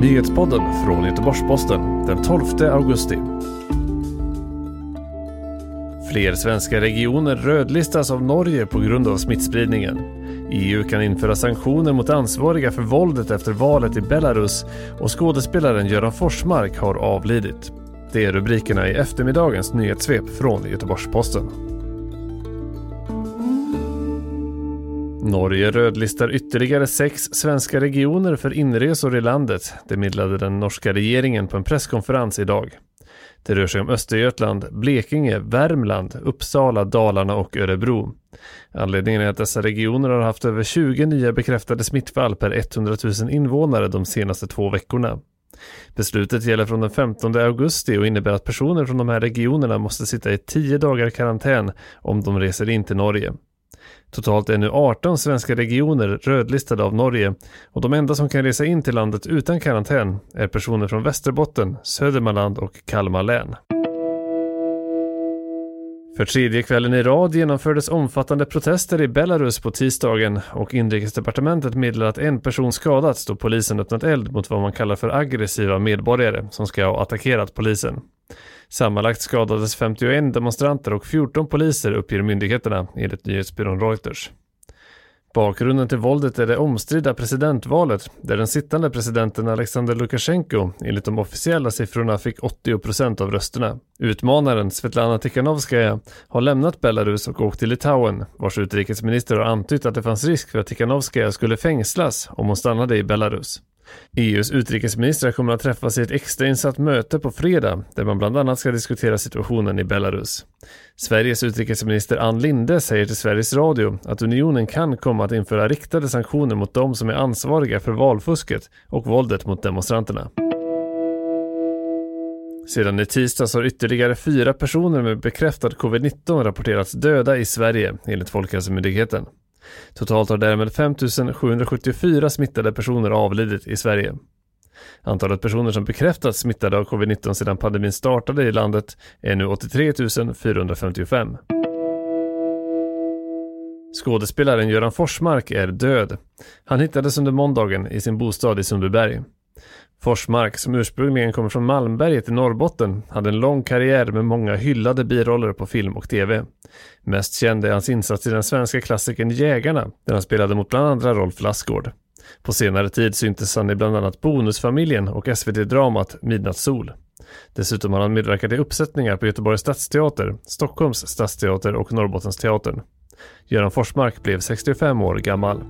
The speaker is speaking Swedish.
Nyhetspodden från Göteborgs-Posten den 12 augusti. Fler svenska regioner rödlistas av Norge på grund av smittspridningen. EU kan införa sanktioner mot ansvariga för våldet efter valet i Belarus och skådespelaren Göran Forsmark har avlidit. Det är rubrikerna i eftermiddagens nyhetssvep från Göteborgs-Posten. Norge rödlistar ytterligare sex svenska regioner för inresor i landet, det meddelade den norska regeringen på en presskonferens idag. Det rör sig om Östergötland, Blekinge, Värmland, Uppsala, Dalarna och Örebro. Anledningen är att dessa regioner har haft över 20 nya bekräftade smittfall per 100 000 invånare de senaste två veckorna. Beslutet gäller från den 15 augusti och innebär att personer från de här regionerna måste sitta i 10 dagar karantän om de reser in till Norge. Totalt är nu 18 svenska regioner rödlistade av Norge och de enda som kan resa in till landet utan karantän är personer från Västerbotten, Södermanland och Kalmar län. För tredje kvällen i rad genomfördes omfattande protester i Belarus på tisdagen och inrikesdepartementet meddelade att en person skadats då polisen öppnat eld mot vad man kallar för aggressiva medborgare som ska ha attackerat polisen. Sammanlagt skadades 51 demonstranter och 14 poliser uppger myndigheterna enligt nyhetsbyrån Reuters. Bakgrunden till våldet är det omstridda presidentvalet där den sittande presidenten Alexander Lukasjenko enligt de officiella siffrorna fick 80% av rösterna. Utmanaren Svetlana Tikhanovskaja har lämnat Belarus och åkt till Litauen vars utrikesminister har antytt att det fanns risk för att Tikhanovskaja skulle fängslas om hon stannade i Belarus. EUs utrikesministrar kommer att träffas i ett extrainsatt möte på fredag där man bland annat ska diskutera situationen i Belarus. Sveriges utrikesminister Ann Linde säger till Sveriges Radio att unionen kan komma att införa riktade sanktioner mot de som är ansvariga för valfusket och våldet mot demonstranterna. Sedan i tisdags har ytterligare fyra personer med bekräftad covid-19 rapporterats döda i Sverige enligt Folkhälsomyndigheten. Totalt har därmed 5 774 smittade personer avlidit i Sverige. Antalet personer som bekräftats smittade av covid-19 sedan pandemin startade i landet är nu 83 455. Skådespelaren Göran Forsmark är död. Han hittades under måndagen i sin bostad i Sundbyberg. Forsmark, som ursprungligen kommer från Malmberget i Norrbotten, hade en lång karriär med många hyllade biroller på film och tv. Mest känd är hans insats i den svenska klassikern Jägarna, där han spelade mot bland andra Rolf Lassgård. På senare tid syntes han i bland annat Bonusfamiljen och SVT-dramat Midnattssol. Dessutom har han medverkat i uppsättningar på Göteborgs stadsteater, Stockholms stadsteater och Norrbottensteatern. Göran Forsmark blev 65 år gammal.